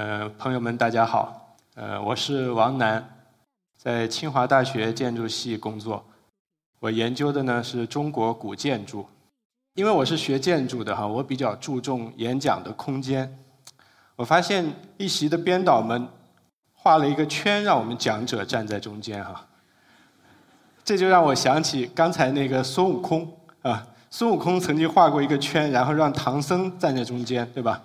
呃，朋友们，大家好。呃，我是王楠，在清华大学建筑系工作。我研究的呢是中国古建筑。因为我是学建筑的哈，我比较注重演讲的空间。我发现一席的编导们画了一个圈，让我们讲者站在中间哈。这就让我想起刚才那个孙悟空啊，孙悟空曾经画过一个圈，然后让唐僧站在中间，对吧？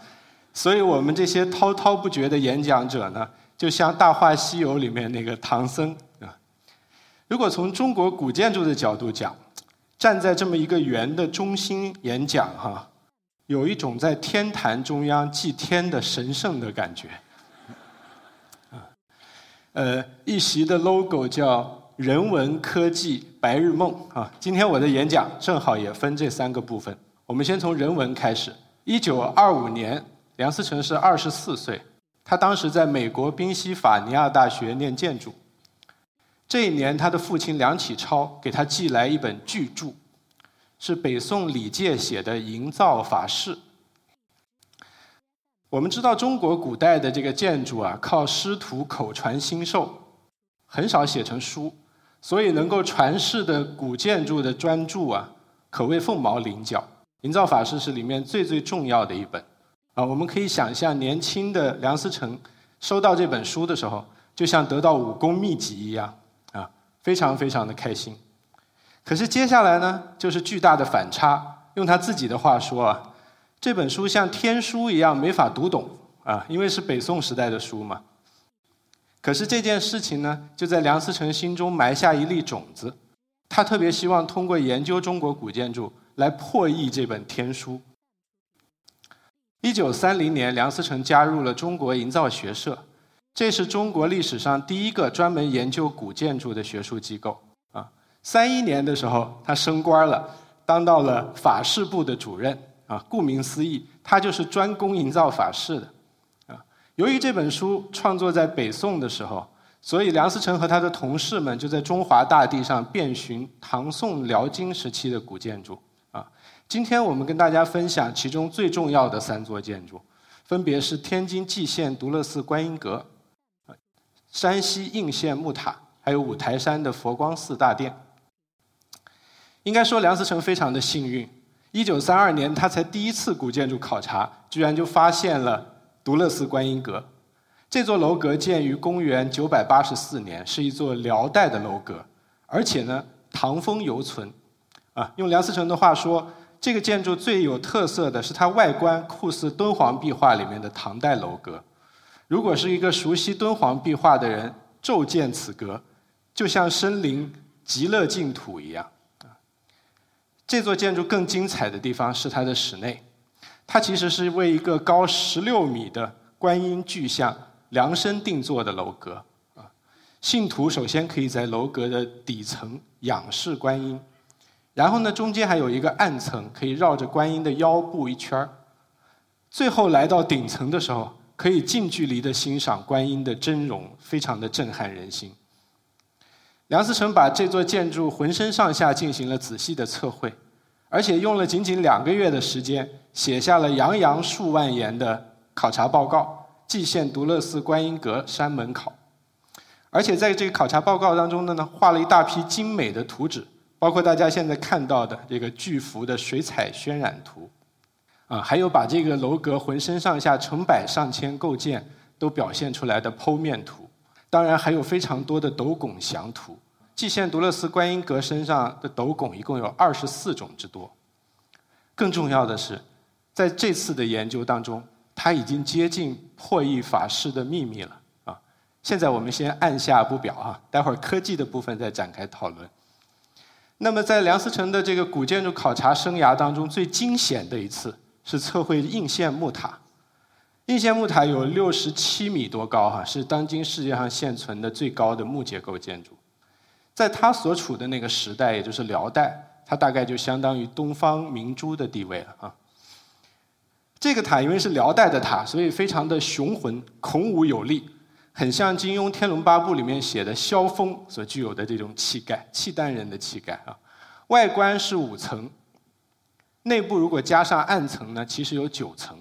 所以我们这些滔滔不绝的演讲者呢，就像《大话西游》里面那个唐僧啊。如果从中国古建筑的角度讲，站在这么一个圆的中心演讲哈，有一种在天坛中央祭天的神圣的感觉。啊，呃，一席的 logo 叫“人文科技白日梦”啊。今天我的演讲正好也分这三个部分。我们先从人文开始。一九二五年。梁思成是二十四岁，他当时在美国宾夕法尼亚大学念建筑。这一年，他的父亲梁启超给他寄来一本巨著，是北宋李诫写的《营造法式》。我们知道，中国古代的这个建筑啊，靠师徒口传心授，很少写成书，所以能够传世的古建筑的专著啊，可谓凤毛麟角。《营造法式》是里面最最重要的一本。啊，我们可以想象，年轻的梁思成收到这本书的时候，就像得到武功秘籍一样，啊，非常非常的开心。可是接下来呢，就是巨大的反差。用他自己的话说啊，这本书像天书一样没法读懂啊，因为是北宋时代的书嘛。可是这件事情呢，就在梁思成心中埋下一粒种子。他特别希望通过研究中国古建筑来破译这本天书。一九三零年，梁思成加入了中国营造学社，这是中国历史上第一个专门研究古建筑的学术机构。啊，三一年的时候，他升官了，当到了法式部的主任。啊，顾名思义，他就是专攻营造法式的。啊，由于这本书创作在北宋的时候，所以梁思成和他的同事们就在中华大地上遍寻唐宋辽金时期的古建筑。今天我们跟大家分享其中最重要的三座建筑，分别是天津蓟县独乐寺观音阁、山西应县木塔，还有五台山的佛光寺大殿。应该说，梁思成非常的幸运。一九三二年，他才第一次古建筑考察，居然就发现了独乐寺观音阁。这座楼阁建于公元九百八十四年，是一座辽代的楼阁，而且呢，唐风犹存。啊，用梁思成的话说。这个建筑最有特色的是它外观酷似敦煌壁画里面的唐代楼阁。如果是一个熟悉敦煌壁画的人骤见此阁，就像身临极乐净土一样。这座建筑更精彩的地方是它的室内，它其实是为一个高十六米的观音巨像量身定做的楼阁。信徒首先可以在楼阁的底层仰视观音。然后呢，中间还有一个暗层，可以绕着观音的腰部一圈儿。最后来到顶层的时候，可以近距离的欣赏观音的真容，非常的震撼人心。梁思成把这座建筑浑身上下进行了仔细的测绘，而且用了仅仅两个月的时间，写下了洋洋数万言的考察报告《蓟县独乐寺观音阁山门考》，而且在这个考察报告当中呢，呢画了一大批精美的图纸。包括大家现在看到的这个巨幅的水彩渲染图，啊，还有把这个楼阁浑身上下成百上千构件都表现出来的剖面图，当然还有非常多的斗拱详图。蓟县独乐寺观音阁身上的斗拱一共有二十四种之多。更重要的是，在这次的研究当中，它已经接近破译法式的秘密了啊！现在我们先按下不表啊，待会儿科技的部分再展开讨论。那么，在梁思成的这个古建筑考察生涯当中，最惊险的一次是测绘应县木塔。应县木塔有六十七米多高，哈，是当今世界上现存的最高的木结构建筑。在它所处的那个时代，也就是辽代，它大概就相当于东方明珠的地位了啊。这个塔因为是辽代的塔，所以非常的雄浑、孔武有力。很像金庸《天龙八部》里面写的萧峰所具有的这种气概，契丹人的气概啊。外观是五层，内部如果加上暗层呢，其实有九层。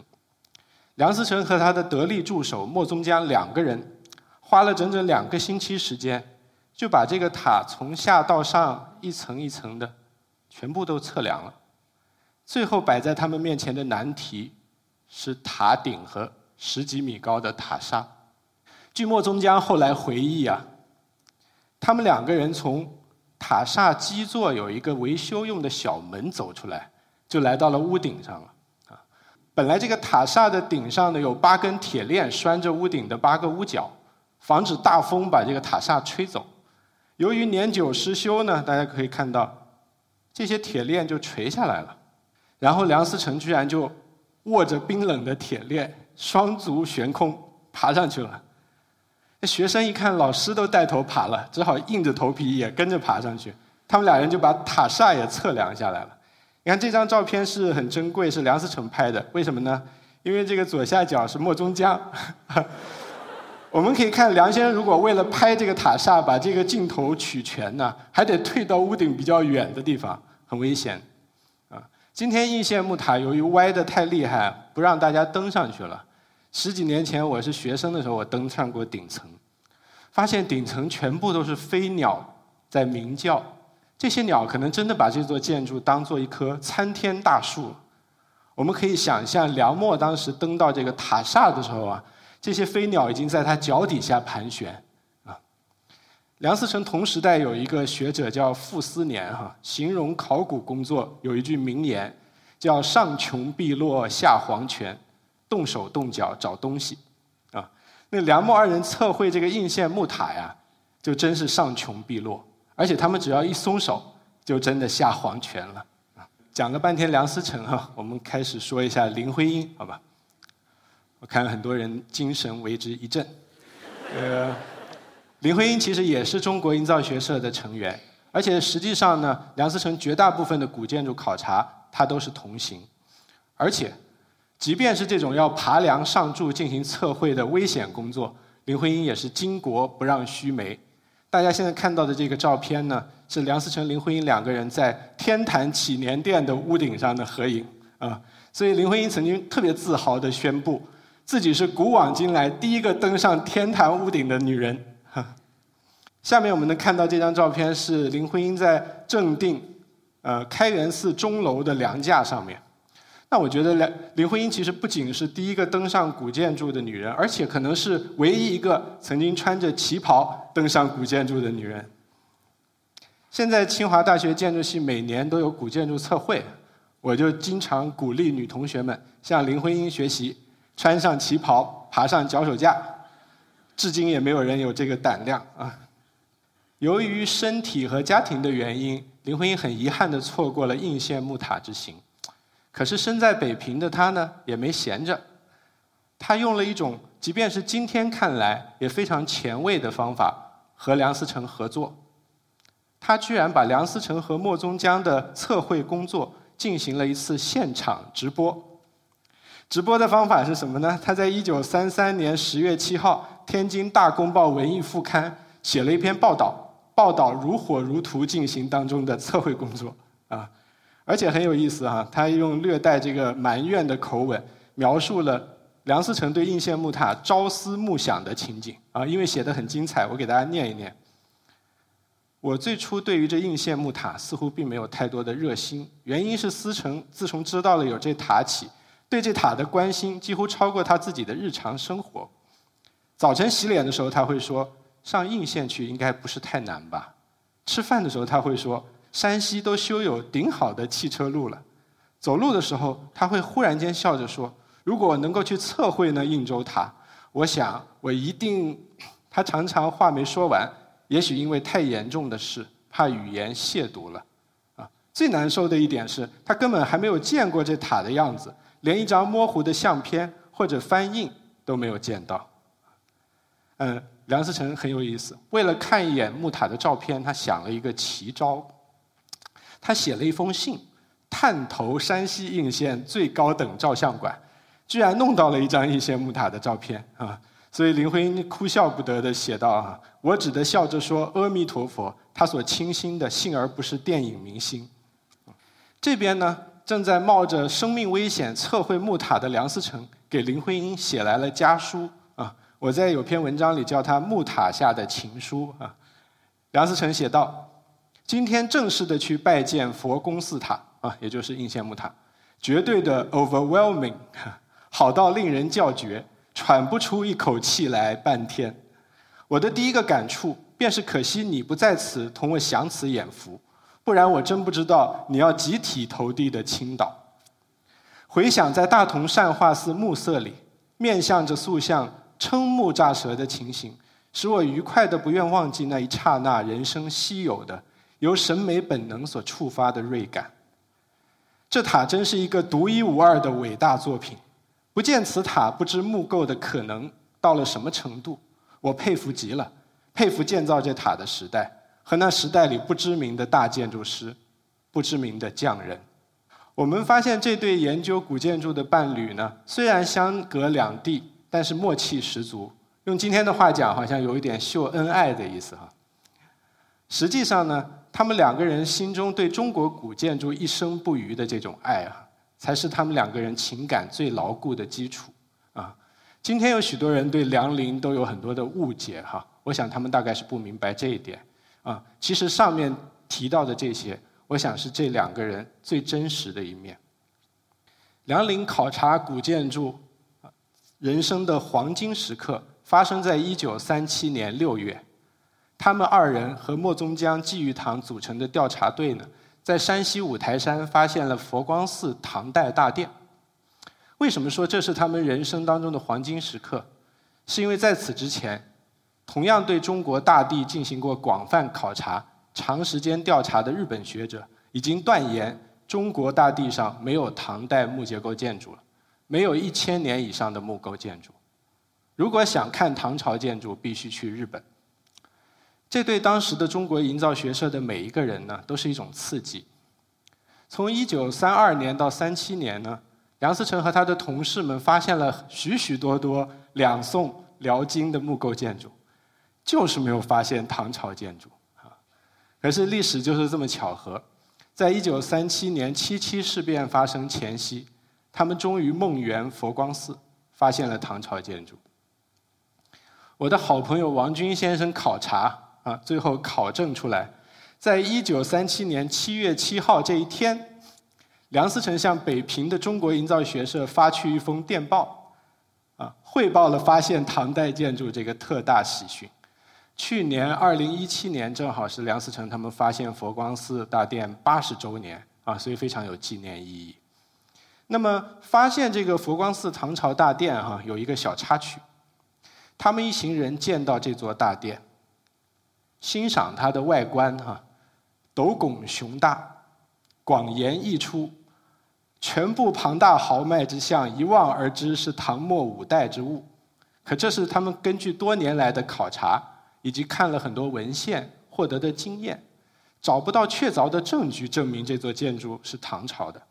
梁思成和他的得力助手莫宗江两个人花了整整两个星期时间，就把这个塔从下到上一层一层的全部都测量了。最后摆在他们面前的难题是塔顶和十几米高的塔刹。据莫宗江后来回忆啊，他们两个人从塔刹基座有一个维修用的小门走出来，就来到了屋顶上了。啊本来这个塔刹的顶上呢有八根铁链拴着屋顶的八个屋角，防止大风把这个塔刹吹走。由于年久失修呢，大家可以看到这些铁链就垂下来了。然后梁思成居然就握着冰冷的铁链，双足悬空爬上去了。那学生一看老师都带头爬了，只好硬着头皮也跟着爬上去。他们俩人就把塔刹也测量下来了。你看这张照片是很珍贵，是梁思成拍的。为什么呢？因为这个左下角是莫宗江。我们可以看梁先生如果为了拍这个塔刹，把这个镜头取全呢，还得退到屋顶比较远的地方，很危险。啊，今天应县木塔由于歪得太厉害，不让大家登上去了。十几年前我是学生的时候，我登上过顶层，发现顶层全部都是飞鸟在鸣叫。这些鸟可能真的把这座建筑当做一棵参天大树。我们可以想象，梁默当时登到这个塔刹的时候啊，这些飞鸟已经在他脚底下盘旋啊。梁思成同时代有一个学者叫傅斯年哈，形容考古工作有一句名言，叫“上穷碧落下黄泉，动手动脚找东西”。啊，那梁默二人测绘这个应县木塔呀，就真是上穷碧落。而且他们只要一松手，就真的下黄泉了。讲了半天梁思成哈，我们开始说一下林徽因，好吧？我看很多人精神为之一振。呃，林徽因其实也是中国营造学社的成员，而且实际上呢，梁思成绝大部分的古建筑考察，他都是同行。而且，即便是这种要爬梁上柱进行测绘的危险工作，林徽因也是巾帼不让须眉。大家现在看到的这个照片呢，是梁思成、林徽因两个人在天坛祈年殿的屋顶上的合影啊。所以林徽因曾经特别自豪地宣布，自己是古往今来第一个登上天坛屋顶的女人。下面我们能看到这张照片是林徽因在正定，呃开元寺钟楼的梁架上面。那我觉得林林徽因其实不仅是第一个登上古建筑的女人，而且可能是唯一一个曾经穿着旗袍登上古建筑的女人。现在清华大学建筑系每年都有古建筑测绘，我就经常鼓励女同学们向林徽因学习，穿上旗袍爬上脚手架。至今也没有人有这个胆量啊！由于身体和家庭的原因，林徽因很遗憾地错过了应县木塔之行。可是身在北平的他呢，也没闲着。他用了一种，即便是今天看来也非常前卫的方法，和梁思成合作。他居然把梁思成和莫宗江的测绘工作进行了一次现场直播。直播的方法是什么呢？他在一九三三年十月七号，《天津大公报》文艺副刊写了一篇报道，报道如火如荼进行当中的测绘工作啊。而且很有意思哈，他用略带这个埋怨的口吻描述了梁思成对应县木塔朝思暮想的情景啊，因为写的很精彩，我给大家念一念。我最初对于这应县木塔似乎并没有太多的热心，原因是思成自从知道了有这塔起，对这塔的关心几乎超过他自己的日常生活。早晨洗脸的时候他会说：“上应县去应该不是太难吧？”吃饭的时候他会说。山西都修有顶好的汽车路了，走路的时候他会忽然间笑着说：“如果能够去测绘那应州塔，我想我一定……”他常常话没说完，也许因为太严重的事，怕语言亵渎了。啊，最难受的一点是他根本还没有见过这塔的样子，连一张模糊的相片或者翻印都没有见到。嗯，梁思成很有意思，为了看一眼木塔的照片，他想了一个奇招。他写了一封信，探头山西应县最高等照相馆，居然弄到了一张应县木塔的照片啊！所以林徽因哭笑不得的写道：“啊，我只得笑着说阿弥陀佛，他所倾心的幸而不是电影明星。”这边呢，正在冒着生命危险测绘木塔的梁思成，给林徽因写来了家书啊。我在有篇文章里叫他“木塔下的情书”啊。梁思成写道：“今天正式的去拜见佛宫寺塔啊，也就是应县木塔，绝对的 overwhelming，好到令人叫绝，喘不出一口气来半天。我的第一个感触便是可惜你不在此同我享此眼福，不然我真不知道你要集体投地的倾倒。回想在大同善化寺暮色里，面向着塑像瞠目乍舌的情形。”使我愉快的不愿忘记那一刹那人生稀有的由审美本能所触发的锐感。这塔真是一个独一无二的伟大作品，不见此塔不知木构的可能到了什么程度。我佩服极了，佩服建造这塔的时代和那时代里不知名的大建筑师、不知名的匠人。我们发现这对研究古建筑的伴侣呢，虽然相隔两地，但是默契十足。用今天的话讲，好像有一点秀恩爱的意思哈。实际上呢，他们两个人心中对中国古建筑一生不渝的这种爱啊，才是他们两个人情感最牢固的基础啊。今天有许多人对梁林都有很多的误解哈，我想他们大概是不明白这一点啊。其实上面提到的这些，我想是这两个人最真实的一面。梁林考察古建筑，人生的黄金时刻。发生在一九三七年六月，他们二人和莫宗江、季玉堂组成的调查队呢，在山西五台山发现了佛光寺唐代大殿。为什么说这是他们人生当中的黄金时刻？是因为在此之前，同样对中国大地进行过广泛考察、长时间调查的日本学者，已经断言中国大地上没有唐代木结构建筑了，没有一千年以上的木构建筑。如果想看唐朝建筑，必须去日本。这对当时的中国营造学社的每一个人呢，都是一种刺激。从一九三二年到三七年呢，梁思成和他的同事们发现了许许多多两宋辽金的木构建筑，就是没有发现唐朝建筑啊。可是历史就是这么巧合，在一九三七年七七事变发生前夕，他们终于梦圆佛光寺，发现了唐朝建筑。我的好朋友王军先生考察啊，最后考证出来，在一九三七年七月七号这一天，梁思成向北平的中国营造学社发去一封电报，啊，汇报了发现唐代建筑这个特大喜讯。去年二零一七年正好是梁思成他们发现佛光寺大殿八十周年啊，所以非常有纪念意义。那么发现这个佛光寺唐朝大殿哈，有一个小插曲。他们一行人见到这座大殿，欣赏它的外观哈，斗拱雄大，广言溢出，全部庞大豪迈之象，一望而知是唐末五代之物。可这是他们根据多年来的考察以及看了很多文献获得的经验，找不到确凿的证据证明这座建筑是唐朝的。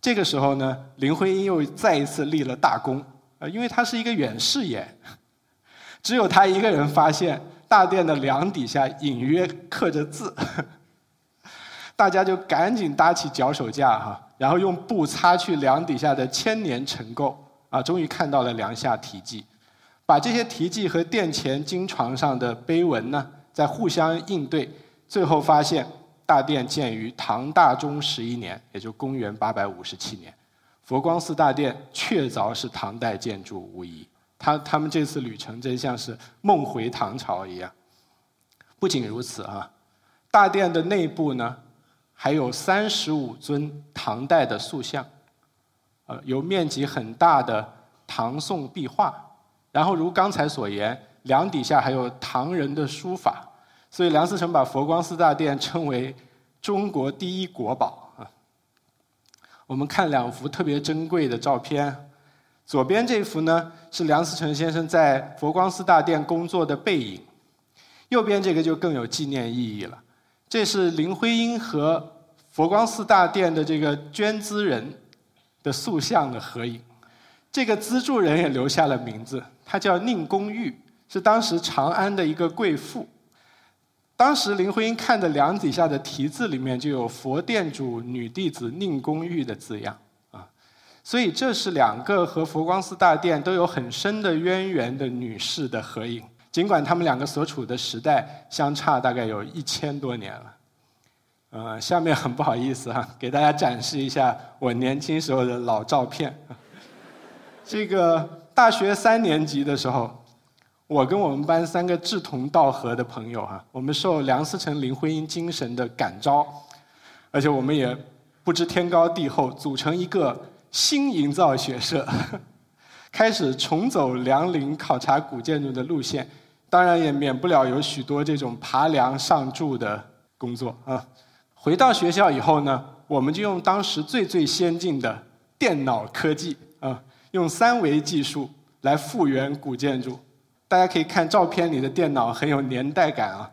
这个时候呢，林徽因又再一次立了大功，呃，因为他是一个远视眼。只有他一个人发现大殿的梁底下隐约刻着字，大家就赶紧搭起脚手架哈，然后用布擦去梁底下的千年尘垢啊，终于看到了梁下题记，把这些题记和殿前金床上的碑文呢，再互相应对，最后发现大殿建于唐大中十一年，也就公元八百五十七年，佛光寺大殿确凿是唐代建筑无疑。他他们这次旅程真像是梦回唐朝一样。不仅如此啊，大殿的内部呢，还有三十五尊唐代的塑像，呃，有面积很大的唐宋壁画。然后如刚才所言，梁底下还有唐人的书法，所以梁思成把佛光寺大殿称为中国第一国宝啊。我们看两幅特别珍贵的照片。左边这幅呢是梁思成先生在佛光寺大殿工作的背影，右边这个就更有纪念意义了。这是林徽因和佛光寺大殿的这个捐资人的塑像的合影。这个资助人也留下了名字，他叫宁公玉，是当时长安的一个贵妇。当时林徽因看的梁底下的题字里面就有“佛殿主女弟子宁公玉”的字样。所以这是两个和佛光寺大殿都有很深的渊源的女士的合影。尽管她们两个所处的时代相差大概有一千多年了。呃，下面很不好意思哈，给大家展示一下我年轻时候的老照片。这个大学三年级的时候，我跟我们班三个志同道合的朋友哈，我们受梁思成、林徽因精神的感召，而且我们也不知天高地厚，组成一个新营造学社，开始重走梁陵考察古建筑的路线。当然也免不了有许多这种爬梁上柱的工作啊。回到学校以后呢，我们就用当时最最先进的电脑科技啊，用三维技术来复原古建筑。大家可以看照片里的电脑很有年代感啊。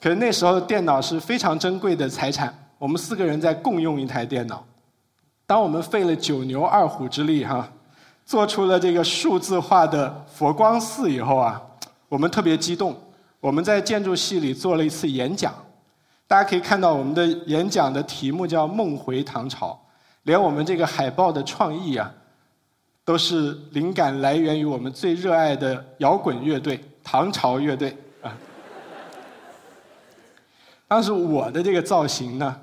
可是那时候电脑是非常珍贵的财产，我们四个人在共用一台电脑。当我们费了九牛二虎之力哈，做出了这个数字化的佛光寺以后啊，我们特别激动。我们在建筑系里做了一次演讲。大家可以看到，我们的演讲的题目叫《梦回唐朝》，连我们这个海报的创意啊，都是灵感来源于我们最热爱的摇滚乐队——唐朝乐队啊。当时我的这个造型呢，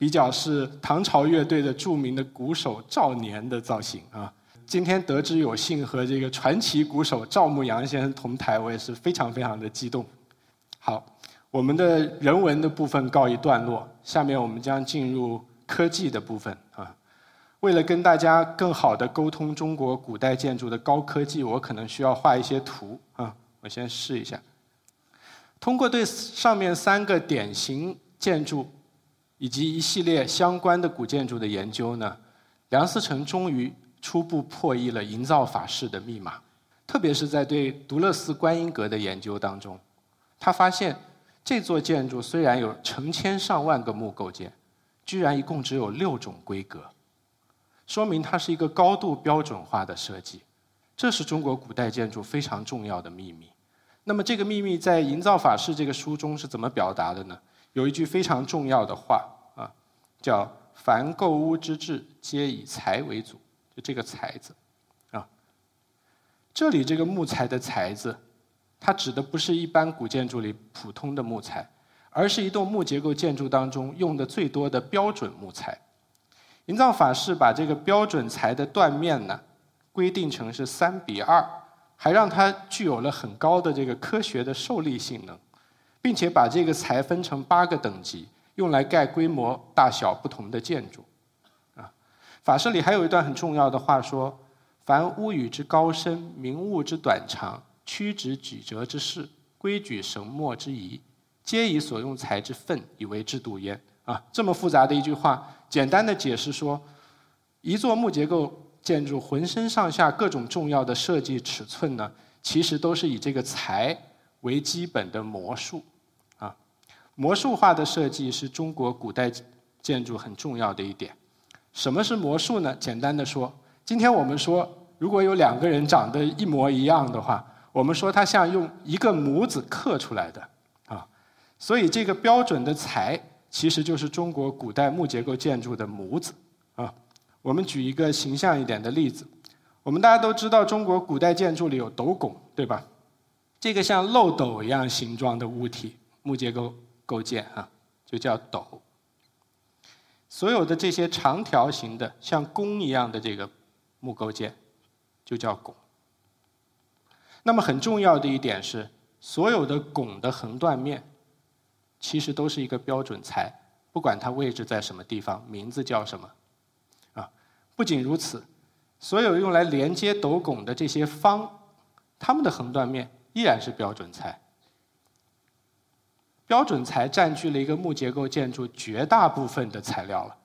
比较是唐朝乐队的著名的鼓手赵年的造型啊。今天得知有幸和这个传奇鼓手赵牧阳先生同台，我也是非常非常的激动。好。我们的人文的部分告一段落，下面我们将进入科技的部分啊。为了跟大家更好的沟通中国古代建筑的高科技，我可能需要画一些图啊。我先试一下。通过对上面三个典型建筑以及一系列相关的古建筑的研究呢，梁思成终于初步破译了营造法式的密码。特别是在对独乐寺观音阁的研究当中，他发现。这座建筑虽然有成千上万个木构件，居然一共只有六种规格，说明它是一个高度标准化的设计。这是中国古代建筑非常重要的秘密。那么这个秘密在《营造法式》这个书中是怎么表达的呢？有一句非常重要的话啊，叫“凡构屋之制，皆以材为主”，就这个“材”字啊。这里这个木材的“材”字。它指的不是一般古建筑里普通的木材，而是一栋木结构建筑当中用的最多的标准木材。营造法式把这个标准材的断面呢规定成是三比二，还让它具有了很高的这个科学的受力性能，并且把这个材分成八个等级，用来盖规模大小不同的建筑。啊，法式里还有一段很重要的话说：“凡屋宇之高深，明物之短长。”曲直曲折之势，规矩绳墨之仪，皆以所用材之分以为制度焉。啊，这么复杂的一句话，简单的解释说，一座木结构建筑浑身上下各种重要的设计尺寸呢，其实都是以这个材为基本的模数。啊，模数化的设计是中国古代建筑很重要的一点。什么是模数呢？简单的说，今天我们说，如果有两个人长得一模一样的话。我们说他像用一个模子刻出来的，啊，所以这个标准的材其实就是中国古代木结构建筑的模子，啊，我们举一个形象一点的例子，我们大家都知道中国古代建筑里有斗拱，对吧？这个像漏斗一样形状的物体，木结构构件啊，就叫斗。所有的这些长条形的像弓一样的这个木构件，就叫拱。那么很重要的一点是，所有的拱的横断面，其实都是一个标准材，不管它位置在什么地方，名字叫什么，啊，不仅如此，所有用来连接斗拱的这些方，它们的横断面依然是标准材。标准材占据了一个木结构建筑绝大部分的材料了，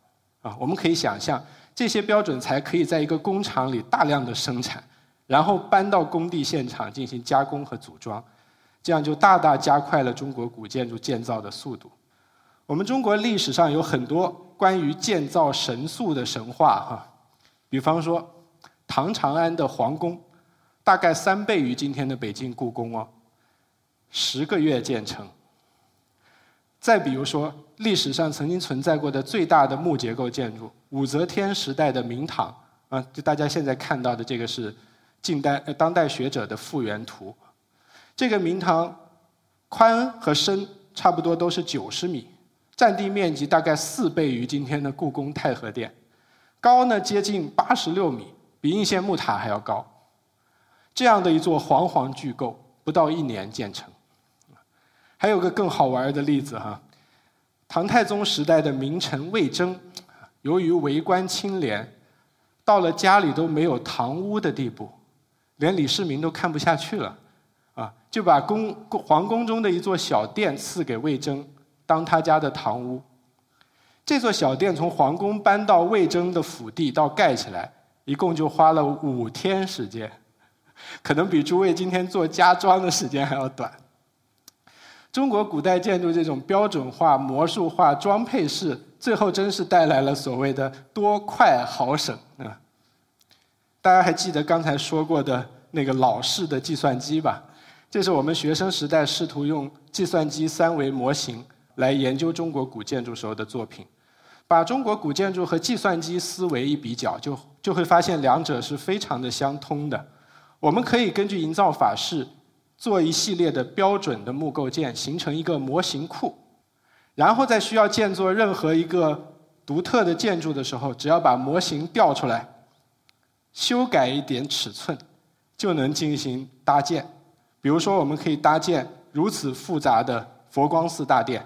啊，我们可以想象，这些标准材可以在一个工厂里大量的生产。然后搬到工地现场进行加工和组装，这样就大大加快了中国古建筑建造的速度。我们中国历史上有很多关于建造神速的神话哈，比方说唐长安的皇宫，大概三倍于今天的北京故宫哦，十个月建成。再比如说，历史上曾经存在过的最大的木结构建筑——武则天时代的明堂，啊，就大家现在看到的这个是近代呃当代学者的复原图。这个明堂宽和深差不多都是九十米，占地面积大概四倍于今天的故宫太和殿，高呢接近八十六米，比应县木塔还要高。这样的一座煌煌巨构，不到一年建成。还有个更好玩的例子哈，唐太宗时代的名臣魏征，由于为官清廉，到了家里都没有堂屋的地步，连李世民都看不下去了，啊，就把宫皇宫中的一座小殿赐给魏征，当他家的堂屋。这座小殿从皇宫搬到魏征的府地到盖起来，一共就花了五天时间，可能比诸位今天做家装的时间还要短。中国古代建筑这种标准化、魔术化、装配式，最后真是带来了所谓的多快好省啊！大家还记得刚才说过的那个老式的计算机吧？这是我们学生时代试图用计算机三维模型来研究中国古建筑时候的作品。把中国古建筑和计算机思维一比较，就就会发现两者是非常的相通的。我们可以根据营造法式。做一系列的标准的木构件，形成一个模型库，然后在需要建作任何一个独特的建筑的时候，只要把模型调出来，修改一点尺寸，就能进行搭建。比如说，我们可以搭建如此复杂的佛光寺大殿。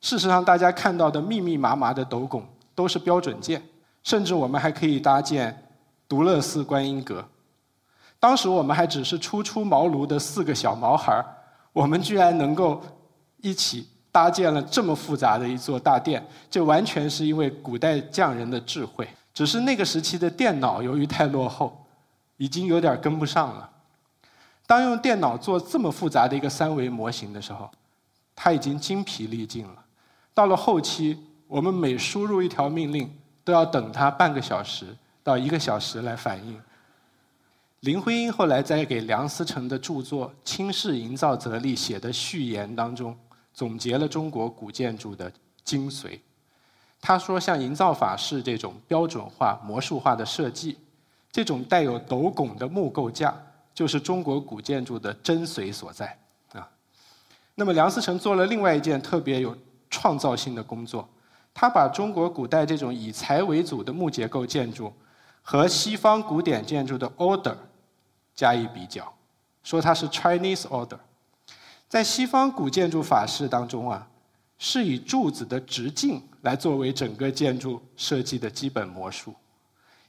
事实上，大家看到的密密麻麻的斗拱都是标准件，甚至我们还可以搭建独乐寺观音阁。当时我们还只是初出茅庐的四个小毛孩儿，我们居然能够一起搭建了这么复杂的一座大殿，这完全是因为古代匠人的智慧。只是那个时期的电脑由于太落后，已经有点跟不上了。当用电脑做这么复杂的一个三维模型的时候，它已经精疲力尽了。到了后期，我们每输入一条命令，都要等它半个小时到一个小时来反应。林徽因后来在给梁思成的著作《清室营造则例》写的序言当中，总结了中国古建筑的精髓。他说：“像营造法式这种标准化、魔术化的设计，这种带有斗拱的木构架，就是中国古建筑的真髓所在。”啊，那么梁思成做了另外一件特别有创造性的工作，他把中国古代这种以材为主的木结构建筑和西方古典建筑的 order。加以比较，说它是 Chinese order。在西方古建筑法式当中啊，是以柱子的直径来作为整个建筑设计的基本模数。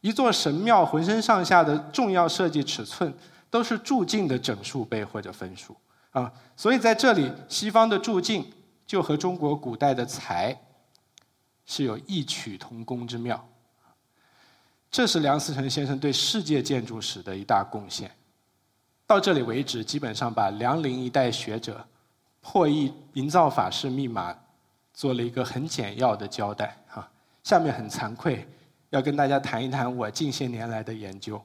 一座神庙浑身上下的重要设计尺寸都是柱径的整数倍或者分数啊，所以在这里西方的柱径就和中国古代的材是有异曲同工之妙。这是梁思成先生对世界建筑史的一大贡献。到这里为止，基本上把梁林一代学者破译营造法式密码做了一个很简要的交代。哈，下面很惭愧，要跟大家谈一谈我近些年来的研究。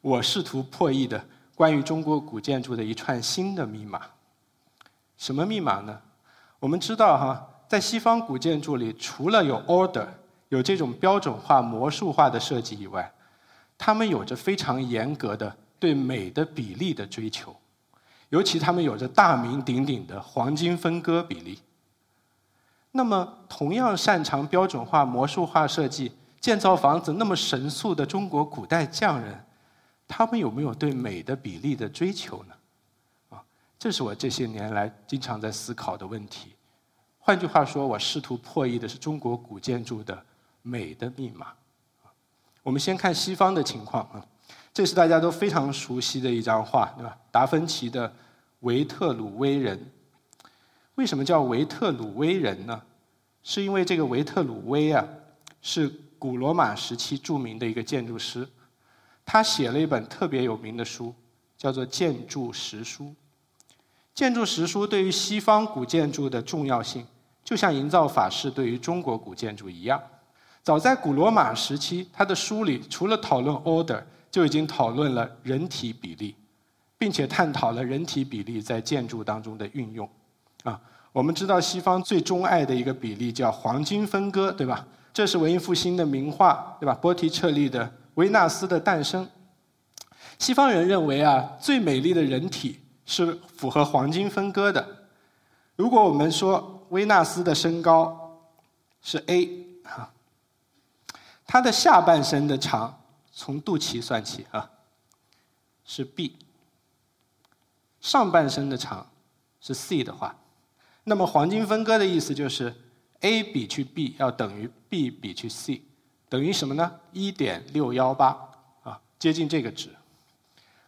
我试图破译的关于中国古建筑的一串新的密码。什么密码呢？我们知道，哈，在西方古建筑里，除了有 order。有这种标准化、魔术化的设计以外，他们有着非常严格的对美的比例的追求，尤其他们有着大名鼎鼎的黄金分割比例。那么，同样擅长标准化、魔术化设计、建造房子那么神速的中国古代匠人，他们有没有对美的比例的追求呢？啊，这是我这些年来经常在思考的问题。换句话说，我试图破译的是中国古建筑的。美的密码。我们先看西方的情况啊，这是大家都非常熟悉的一张画，对吧？达芬奇的维特鲁威人。为什么叫维特鲁威人呢？是因为这个维特鲁威啊，是古罗马时期著名的一个建筑师，他写了一本特别有名的书，叫做《建筑实书》。《建筑实书》对于西方古建筑的重要性，就像营造法式对于中国古建筑一样。早在古罗马时期，他的书里除了讨论 order，就已经讨论了人体比例，并且探讨了人体比例在建筑当中的运用。啊我们知道西方最钟爱的一个比例叫黄金分割，对吧？这是文艺复兴的名画，对吧？波提彻利的《维纳斯的诞生》。西方人认为啊，最美丽的人体是符合黄金分割的。如果我们说维纳斯的身高是 a，他的下半身的长从肚脐算起啊是 b，上半身的长是 c 的话，那么黄金分割的意思就是 a 比去 b 要等于 b 比去 c，等于什么呢？一点六幺八啊，接近这个值。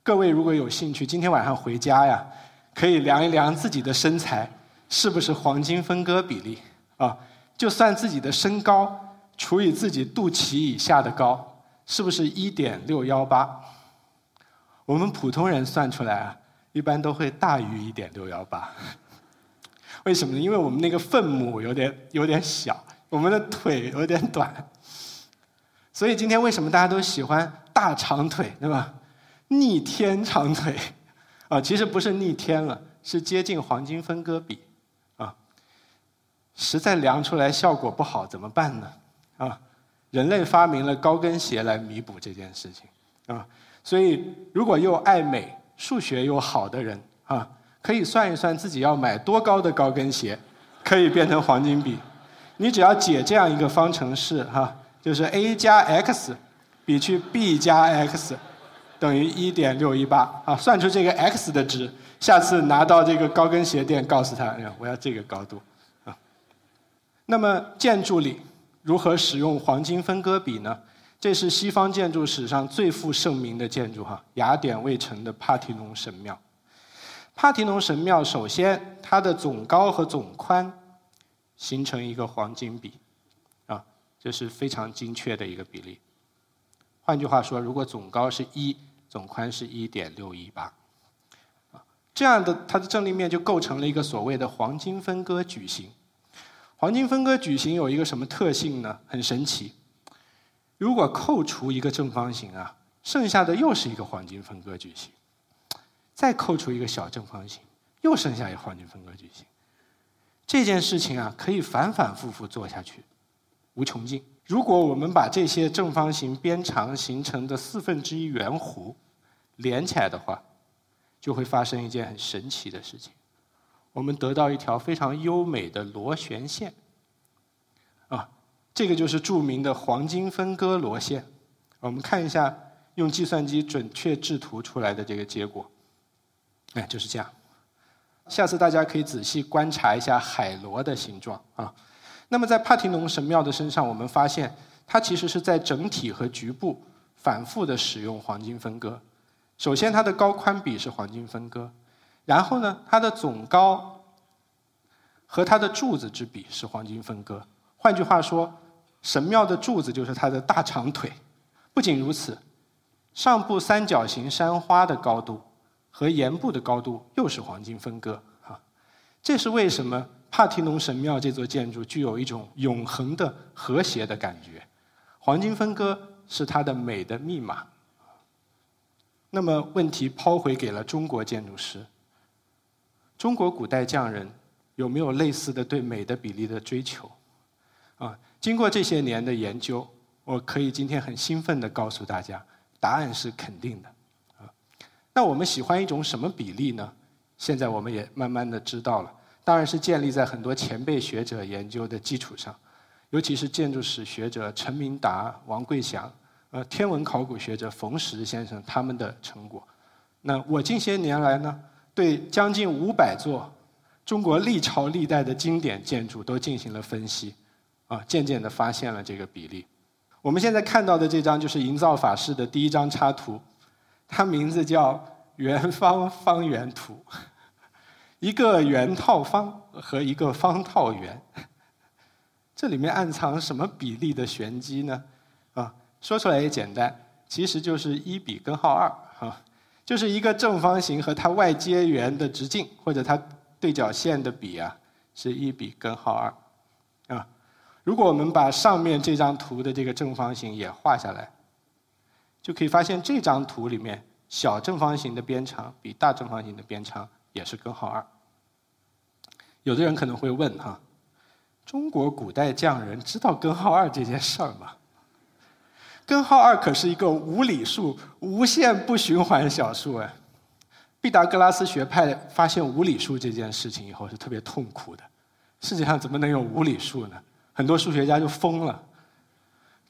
各位如果有兴趣，今天晚上回家呀，可以量一量自己的身材是不是黄金分割比例啊？就算自己的身高除以自己肚脐以下的高，是不是一点六幺八？我们普通人算出来啊，一般都会大于一点六幺八。为什么呢？因为我们那个分母有点有点小，我们的腿有点短，所以今天为什么大家都喜欢大长腿，对吧？逆天长腿，啊，其实不是逆天了，是接近黄金分割比，啊，实在量出来效果不好怎么办呢？啊，人类发明了高跟鞋来弥补这件事情，啊，所以如果又爱美、数学又好的人，啊，可以算一算自己要买多高的高跟鞋，可以变成黄金比。你只要解这样一个方程式，哈，就是 a 加 x 比去 b 加 x。等于一点六一八啊，算出这个 x 的值，下次拿到这个高跟鞋店，告诉他，哎呀我要这个高度啊。那么建筑里如何使用黄金分割比呢？这是西方建筑史上最负盛名的建筑哈，雅典卫城的帕提农神庙。帕提农神庙首先它的总高和总宽形成一个黄金比啊，这是非常精确的一个比例。换句话说，如果总高是一。总宽是一点六一八，啊，这样的它的正立面就构成了一个所谓的黄金分割矩形。黄金分割矩形有一个什么特性呢？很神奇。如果扣除一个正方形啊，剩下的又是一个黄金分割矩形。再扣除一个小正方形，又剩下一个黄金分割矩形。这件事情啊，可以反反复复做下去，无穷尽。如果我们把这些正方形边长形成的四分之一圆弧连起来的话，就会发生一件很神奇的事情。我们得到一条非常优美的螺旋线，啊，这个就是著名的黄金分割螺线。我们看一下用计算机准确制图出来的这个结果，哎，就是这样。下次大家可以仔细观察一下海螺的形状啊。那么在帕提农神庙的身上，我们发现它其实是在整体和局部反复的使用黄金分割。首先，它的高宽比是黄金分割，然后呢，它的总高和它的柱子之比是黄金分割。换句话说，神庙的柱子就是它的大长腿。不仅如此，上部三角形山花的高度和檐部的高度又是黄金分割。哈，这是为什么？帕提农神庙这座建筑具有一种永恒的和谐的感觉，黄金分割是它的美的密码。那么问题抛回给了中国建筑师：中国古代匠人有没有类似的对美的比例的追求？啊，经过这些年的研究，我可以今天很兴奋地告诉大家，答案是肯定的。啊，那我们喜欢一种什么比例呢？现在我们也慢慢的知道了。当然是建立在很多前辈学者研究的基础上，尤其是建筑史学者陈明达、王贵祥，呃，天文考古学者冯石先生他们的成果。那我近些年来呢，对将近五百座中国历朝历代的经典建筑都进行了分析，啊，渐渐的发现了这个比例。我们现在看到的这张就是营造法式的第一张插图，它名字叫《圆方方圆图》。一个圆套方和一个方套圆，这里面暗藏什么比例的玄机呢？啊，说出来也简单，其实就是一比根号二啊，就是一个正方形和它外接圆的直径或者它对角线的比啊，是一比根号二啊。如果我们把上面这张图的这个正方形也画下来，就可以发现这张图里面小正方形的边长比大正方形的边长。也是根号二，有的人可能会问哈，中国古代匠人知道根号二这件事儿吗？根号二可是一个无理数、无限不循环小数哎。毕达哥拉斯学派发现无理数这件事情以后是特别痛苦的。世界上怎么能有无理数呢？很多数学家就疯了。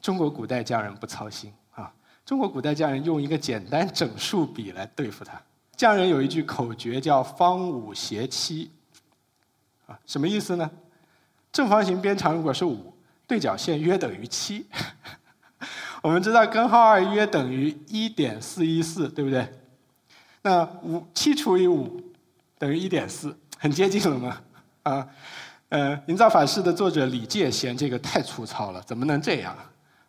中国古代匠人不操心啊，中国古代匠人用一个简单整数比来对付它。匠人有一句口诀叫“方五斜七”，啊，什么意思呢？正方形边长如果是五，对角线约等于七。我们知道根号二约等于一点四一四，对不对？那五七除以五等于一点四，很接近了嘛？啊，呃，《营造法式》的作者李介嫌这个太粗糙了，怎么能这样？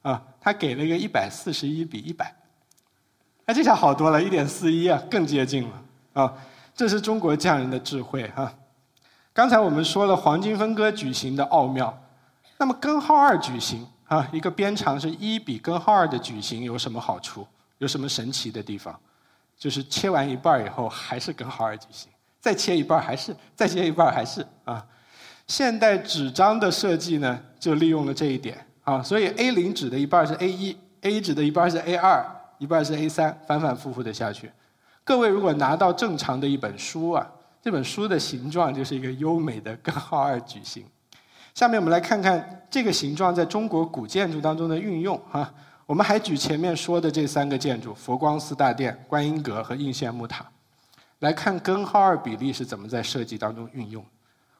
啊，他给了一个一百四十一比一百，哎，这下好多了，一点四一啊，更接近了啊！这是中国匠人的智慧哈。刚才我们说了黄金分割矩形的奥妙，那么根号二矩形。啊，一个边长是一比根号二的矩形有什么好处？有什么神奇的地方？就是切完一半以后还是根号二矩形，再切一半还是，再切一半还是啊。现代纸张的设计呢，就利用了这一点啊，所以 A 零纸的一半是 A 一，A 纸的一半是 A 二，一半是 A 三，反反复复的下去。各位如果拿到正常的一本书啊，这本书的形状就是一个优美的根号二矩形。下面我们来看看这个形状在中国古建筑当中的运用哈。我们还举前面说的这三个建筑：佛光寺大殿、观音阁和应县木塔，来看根号二比例是怎么在设计当中运用。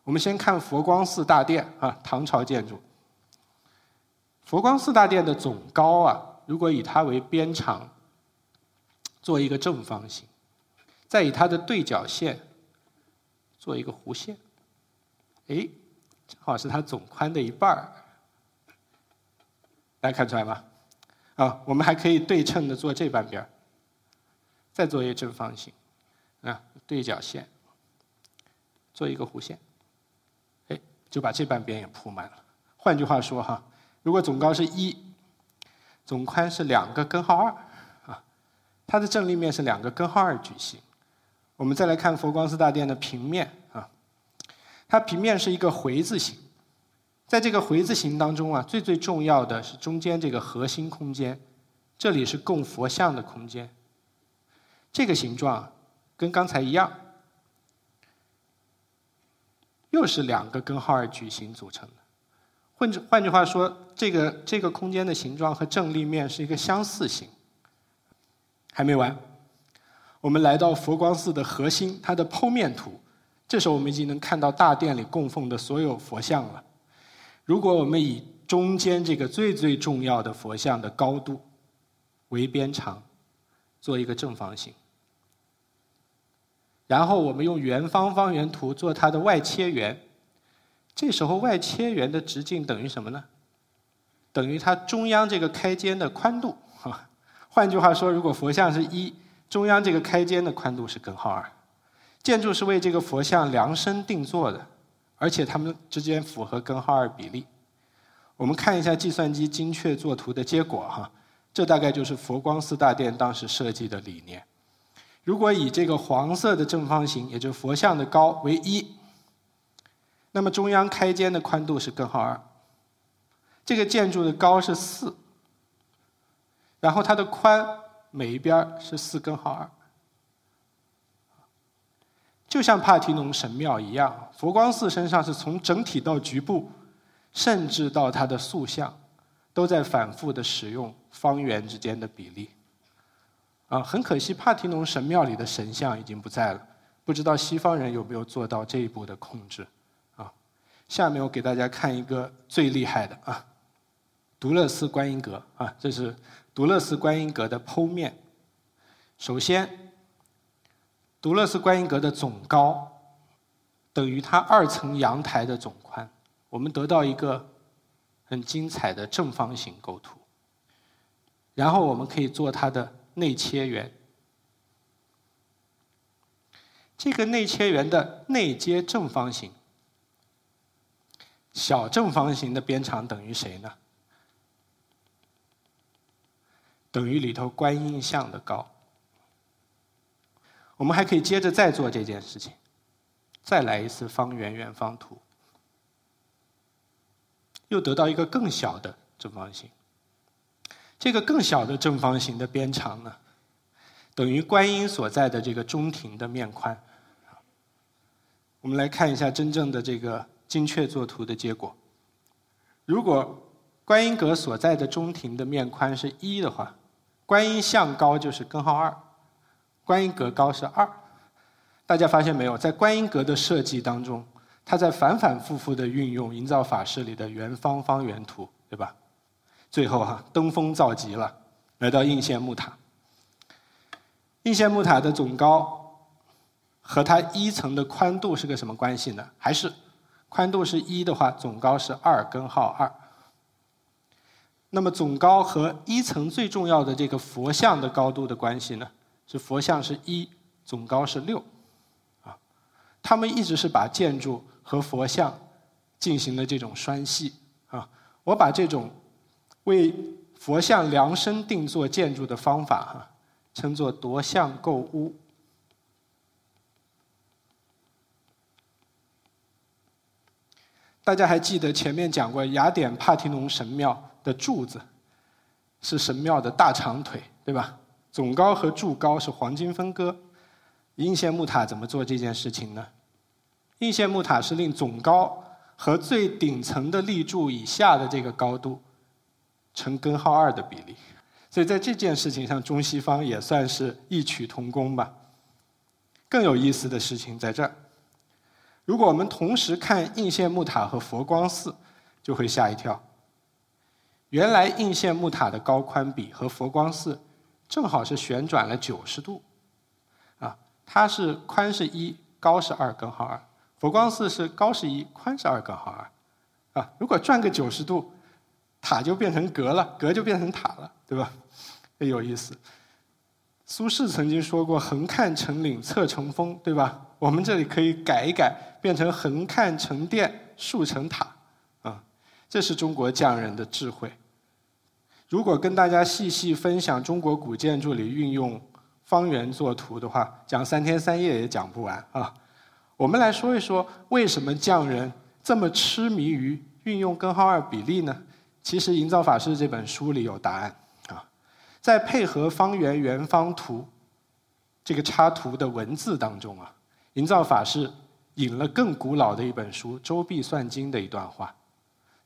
我们先看佛光寺大殿啊，唐朝建筑。佛光寺大殿的总高啊，如果以它为边长，做一个正方形，再以它的对角线做一个弧线，哎。正好是它总宽的一半儿，大家看出来吗？啊，我们还可以对称的做这半边儿，再做一个正方形，啊，对角线，做一个弧线，哎，就把这半边也铺满了。换句话说哈，如果总高是一，总宽是两个根号二，啊，它的正立面是两个根号二矩形。我们再来看佛光寺大殿的平面。啊它平面是一个回字形，在这个回字形当中啊，最最重要的是中间这个核心空间，这里是供佛像的空间。这个形状跟刚才一样，又是两个根号二矩形组成的。换换句话说，这个这个空间的形状和正立面是一个相似形。还没完，我们来到佛光寺的核心，它的剖面图。这时候我们已经能看到大殿里供奉的所有佛像了。如果我们以中间这个最最重要的佛像的高度为边长，做一个正方形，然后我们用圆方方圆图做它的外切圆，这时候外切圆的直径等于什么呢？等于它中央这个开间的宽度。换句话说，如果佛像是一，中央这个开间的宽度是根号二。建筑是为这个佛像量身定做的，而且它们之间符合根号二比例。我们看一下计算机精确作图的结果哈，这大概就是佛光寺大殿当时设计的理念。如果以这个黄色的正方形，也就是佛像的高为一，那么中央开间的宽度是根号二，这个建筑的高是四，然后它的宽每一边是四根号二。就像帕提农神庙一样，佛光寺身上是从整体到局部，甚至到它的塑像，都在反复的使用方圆之间的比例。啊，很可惜，帕提农神庙里的神像已经不在了，不知道西方人有没有做到这一步的控制。啊，下面我给大家看一个最厉害的啊，独乐寺观音阁啊，这是独乐寺观音阁的剖面。首先。独乐寺观音阁的总高等于它二层阳台的总宽，我们得到一个很精彩的正方形构图。然后我们可以做它的内切圆，这个内切圆的内接正方形，小正方形的边长等于谁呢？等于里头观音像的高。我们还可以接着再做这件事情，再来一次方圆圆方图，又得到一个更小的正方形。这个更小的正方形的边长呢，等于观音所在的这个中庭的面宽。我们来看一下真正的这个精确作图的结果。如果观音阁所在的中庭的面宽是一的话，观音像高就是根号二，观音阁高是二。大家发现没有，在观音阁的设计当中，它在反反复复的运用营造法式里的圆方方圆图，对吧？最后哈登峰造极了，来到应县木塔。应县木塔的总高和它一层的宽度是个什么关系呢？还是宽度是一的话，总高是二根号二。那么总高和一层最重要的这个佛像的高度的关系呢？这佛像是一，总高是六，啊，他们一直是把建筑和佛像进行了这种拴系啊。我把这种。为佛像量身定做建筑的方法，哈，称作夺相构屋。大家还记得前面讲过雅典帕提农神庙的柱子是神庙的大长腿，对吧？总高和柱高是黄金分割。应县木塔怎么做这件事情呢？应县木塔是令总高和最顶层的立柱以下的这个高度。成根号二的比例，所以在这件事情上，中西方也算是异曲同工吧。更有意思的事情在这儿，如果我们同时看应县木塔和佛光寺，就会吓一跳。原来应县木塔的高宽比和佛光寺正好是旋转了九十度，啊，它是宽是一，高是二根号二；佛光寺是高是一，宽是二根号二，啊，如果转个九十度。塔就变成阁了，阁就变成塔了，对吧？有意思。苏轼曾经说过“横看成岭侧成峰”，对吧？我们这里可以改一改，变成“横看成殿竖成塔”，啊，这是中国匠人的智慧。如果跟大家细细分享中国古建筑里运用方圆作图的话，讲三天三夜也讲不完啊。我们来说一说，为什么匠人这么痴迷于运用根号二比例呢？其实《营造法式》这本书里有答案啊，在配合方圆圆方图这个插图的文字当中啊，《营造法式》引了更古老的一本书《周髀算经》的一段话。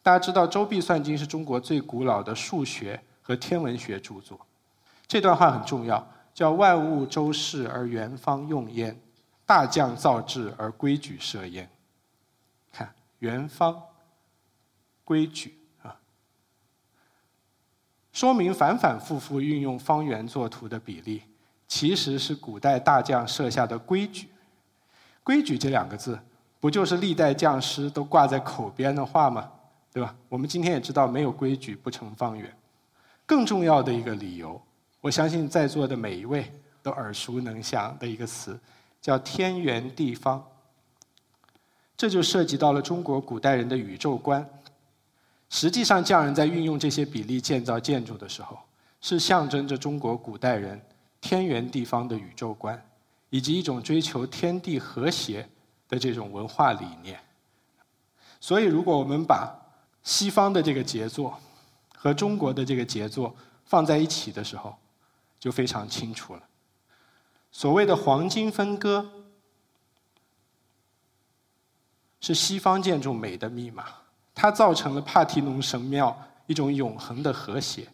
大家知道，《周髀算经》是中国最古老的数学和天文学著作。这段话很重要，叫“万物周视而圆方用焉，大匠造制而规矩设焉。”看，圆方规矩啊。说明反反复复运用方圆作图的比例，其实是古代大匠设下的规矩。规矩这两个字，不就是历代匠师都挂在口边的话吗？对吧？我们今天也知道，没有规矩不成方圆。更重要的一个理由，我相信在座的每一位都耳熟能详的一个词，叫天圆地方。这就涉及到了中国古代人的宇宙观。实际上，匠人在运用这些比例建造建筑的时候，是象征着中国古代人天圆地方的宇宙观，以及一种追求天地和谐的这种文化理念。所以，如果我们把西方的这个杰作和中国的这个杰作放在一起的时候，就非常清楚了。所谓的黄金分割，是西方建筑美的密码。它造成了帕提农神庙一种永恒的和谐。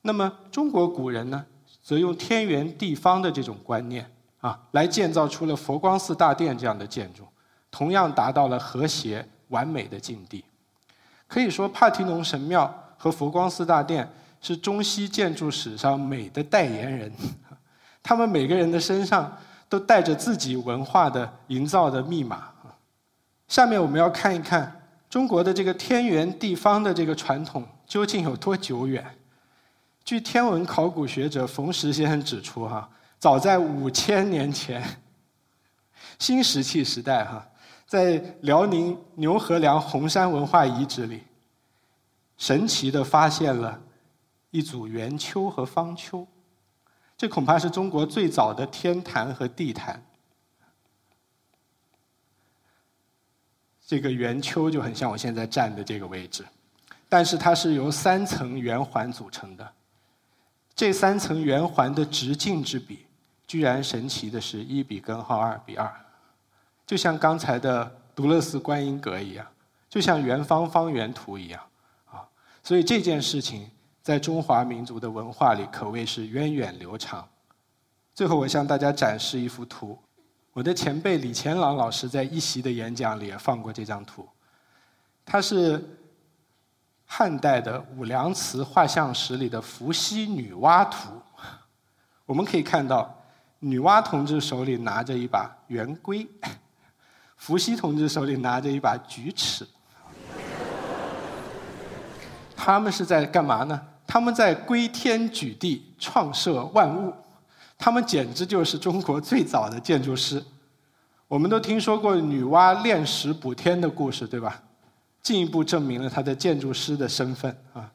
那么中国古人呢，则用天圆地方的这种观念啊，来建造出了佛光寺大殿这样的建筑，同样达到了和谐完美的境地。可以说，帕提农神庙和佛光寺大殿是中西建筑史上美的代言人，他们每个人的身上都带着自己文化的营造的密码。下面我们要看一看。中国的这个天圆地方的这个传统究竟有多久远？据天文考古学者冯石先生指出，哈，早在五千年前，新石器时代，哈，在辽宁牛河梁红山文化遗址里，神奇的发现了一组圆丘和方丘，这恐怕是中国最早的天坛和地坛。这个圆丘就很像我现在站的这个位置，但是它是由三层圆环组成的。这三层圆环的直径之比，居然神奇的是一比根号二比二，就像刚才的独乐寺观音阁一样，就像圆方方圆图一样啊。所以这件事情在中华民族的文化里可谓是源远流长。最后，我向大家展示一幅图。我的前辈李乾朗老师在一席的演讲里也放过这张图，它是汉代的武梁祠画像石里的伏羲女娲图。我们可以看到，女娲同志手里拿着一把圆规，伏羲同志手里拿着一把锯齿。他们是在干嘛呢？他们在归天举地，创设万物。他们简直就是中国最早的建筑师。我们都听说过女娲炼石补天的故事，对吧？进一步证明了他的建筑师的身份啊。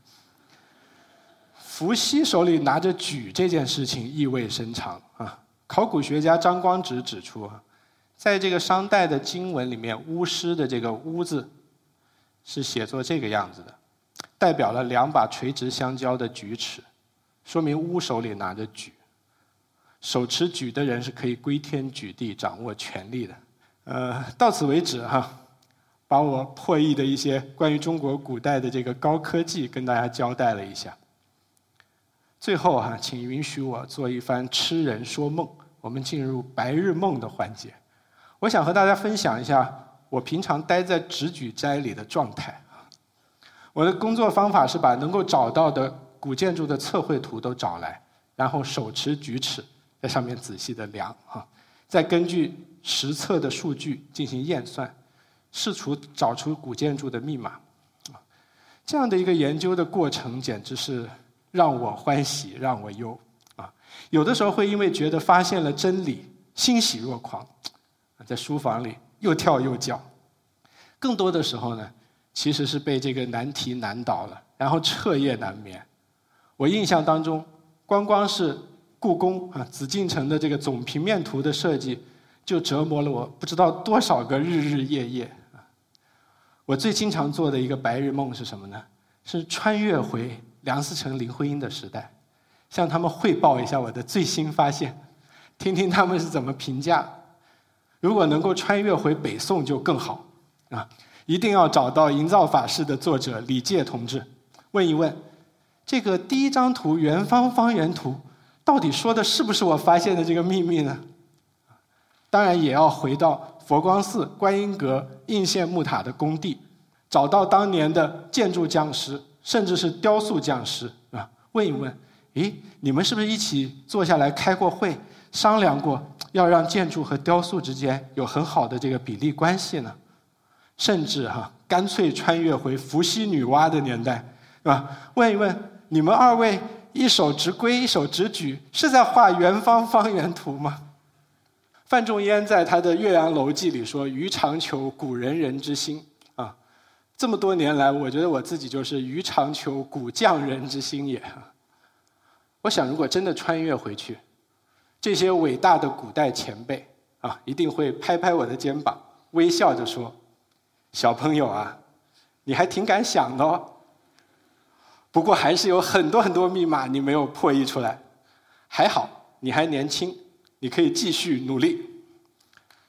伏羲手里拿着矩这件事情意味深长啊。考古学家张光直指出啊，在这个商代的经文里面，巫师的这个“巫”字是写作这个样子的，代表了两把垂直相交的矩尺，说明巫手里拿着矩。手持举的人是可以归天举地、掌握权力的。呃，到此为止哈，把我破译的一些关于中国古代的这个高科技跟大家交代了一下。最后哈，请允许我做一番痴人说梦，我们进入白日梦的环节。我想和大家分享一下我平常待在直举斋里的状态。我的工作方法是把能够找到的古建筑的测绘图都找来，然后手持举尺。在上面仔细的量哈，再根据实测的数据进行验算，试图找出古建筑的密码。这样的一个研究的过程，简直是让我欢喜，让我忧啊！有的时候会因为觉得发现了真理，欣喜若狂，在书房里又跳又叫；更多的时候呢，其实是被这个难题难倒了，然后彻夜难眠。我印象当中，光光是。故宫啊，紫禁城的这个总平面图的设计，就折磨了我不知道多少个日日夜夜啊！我最经常做的一个白日梦是什么呢？是穿越回梁思成、林徽因的时代，向他们汇报一下我的最新发现，听听他们是怎么评价。如果能够穿越回北宋就更好啊！一定要找到《营造法式》的作者李诫同志，问一问这个第一张图圆方方圆图。到底说的是不是我发现的这个秘密呢？当然也要回到佛光寺观音阁应县木塔的工地，找到当年的建筑匠师，甚至是雕塑匠师啊，问一问：诶，你们是不是一起坐下来开过会，商量过要让建筑和雕塑之间有很好的这个比例关系呢？甚至哈，干脆穿越回伏羲女娲的年代，是吧？问一问你们二位。一手执圭，一手执矩，是在画圆方方圆图吗？范仲淹在他的《岳阳楼记》里说：“余尝求古人人之心。”啊，这么多年来，我觉得我自己就是余尝求古匠人之心也。我想，如果真的穿越回去，这些伟大的古代前辈啊，一定会拍拍我的肩膀，微笑着说：“小朋友啊，你还挺敢想的哦。”不过还是有很多很多密码你没有破译出来，还好你还年轻，你可以继续努力。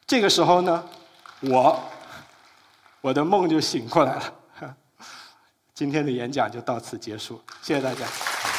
这个时候呢，我我的梦就醒过来了。今天的演讲就到此结束，谢谢大家。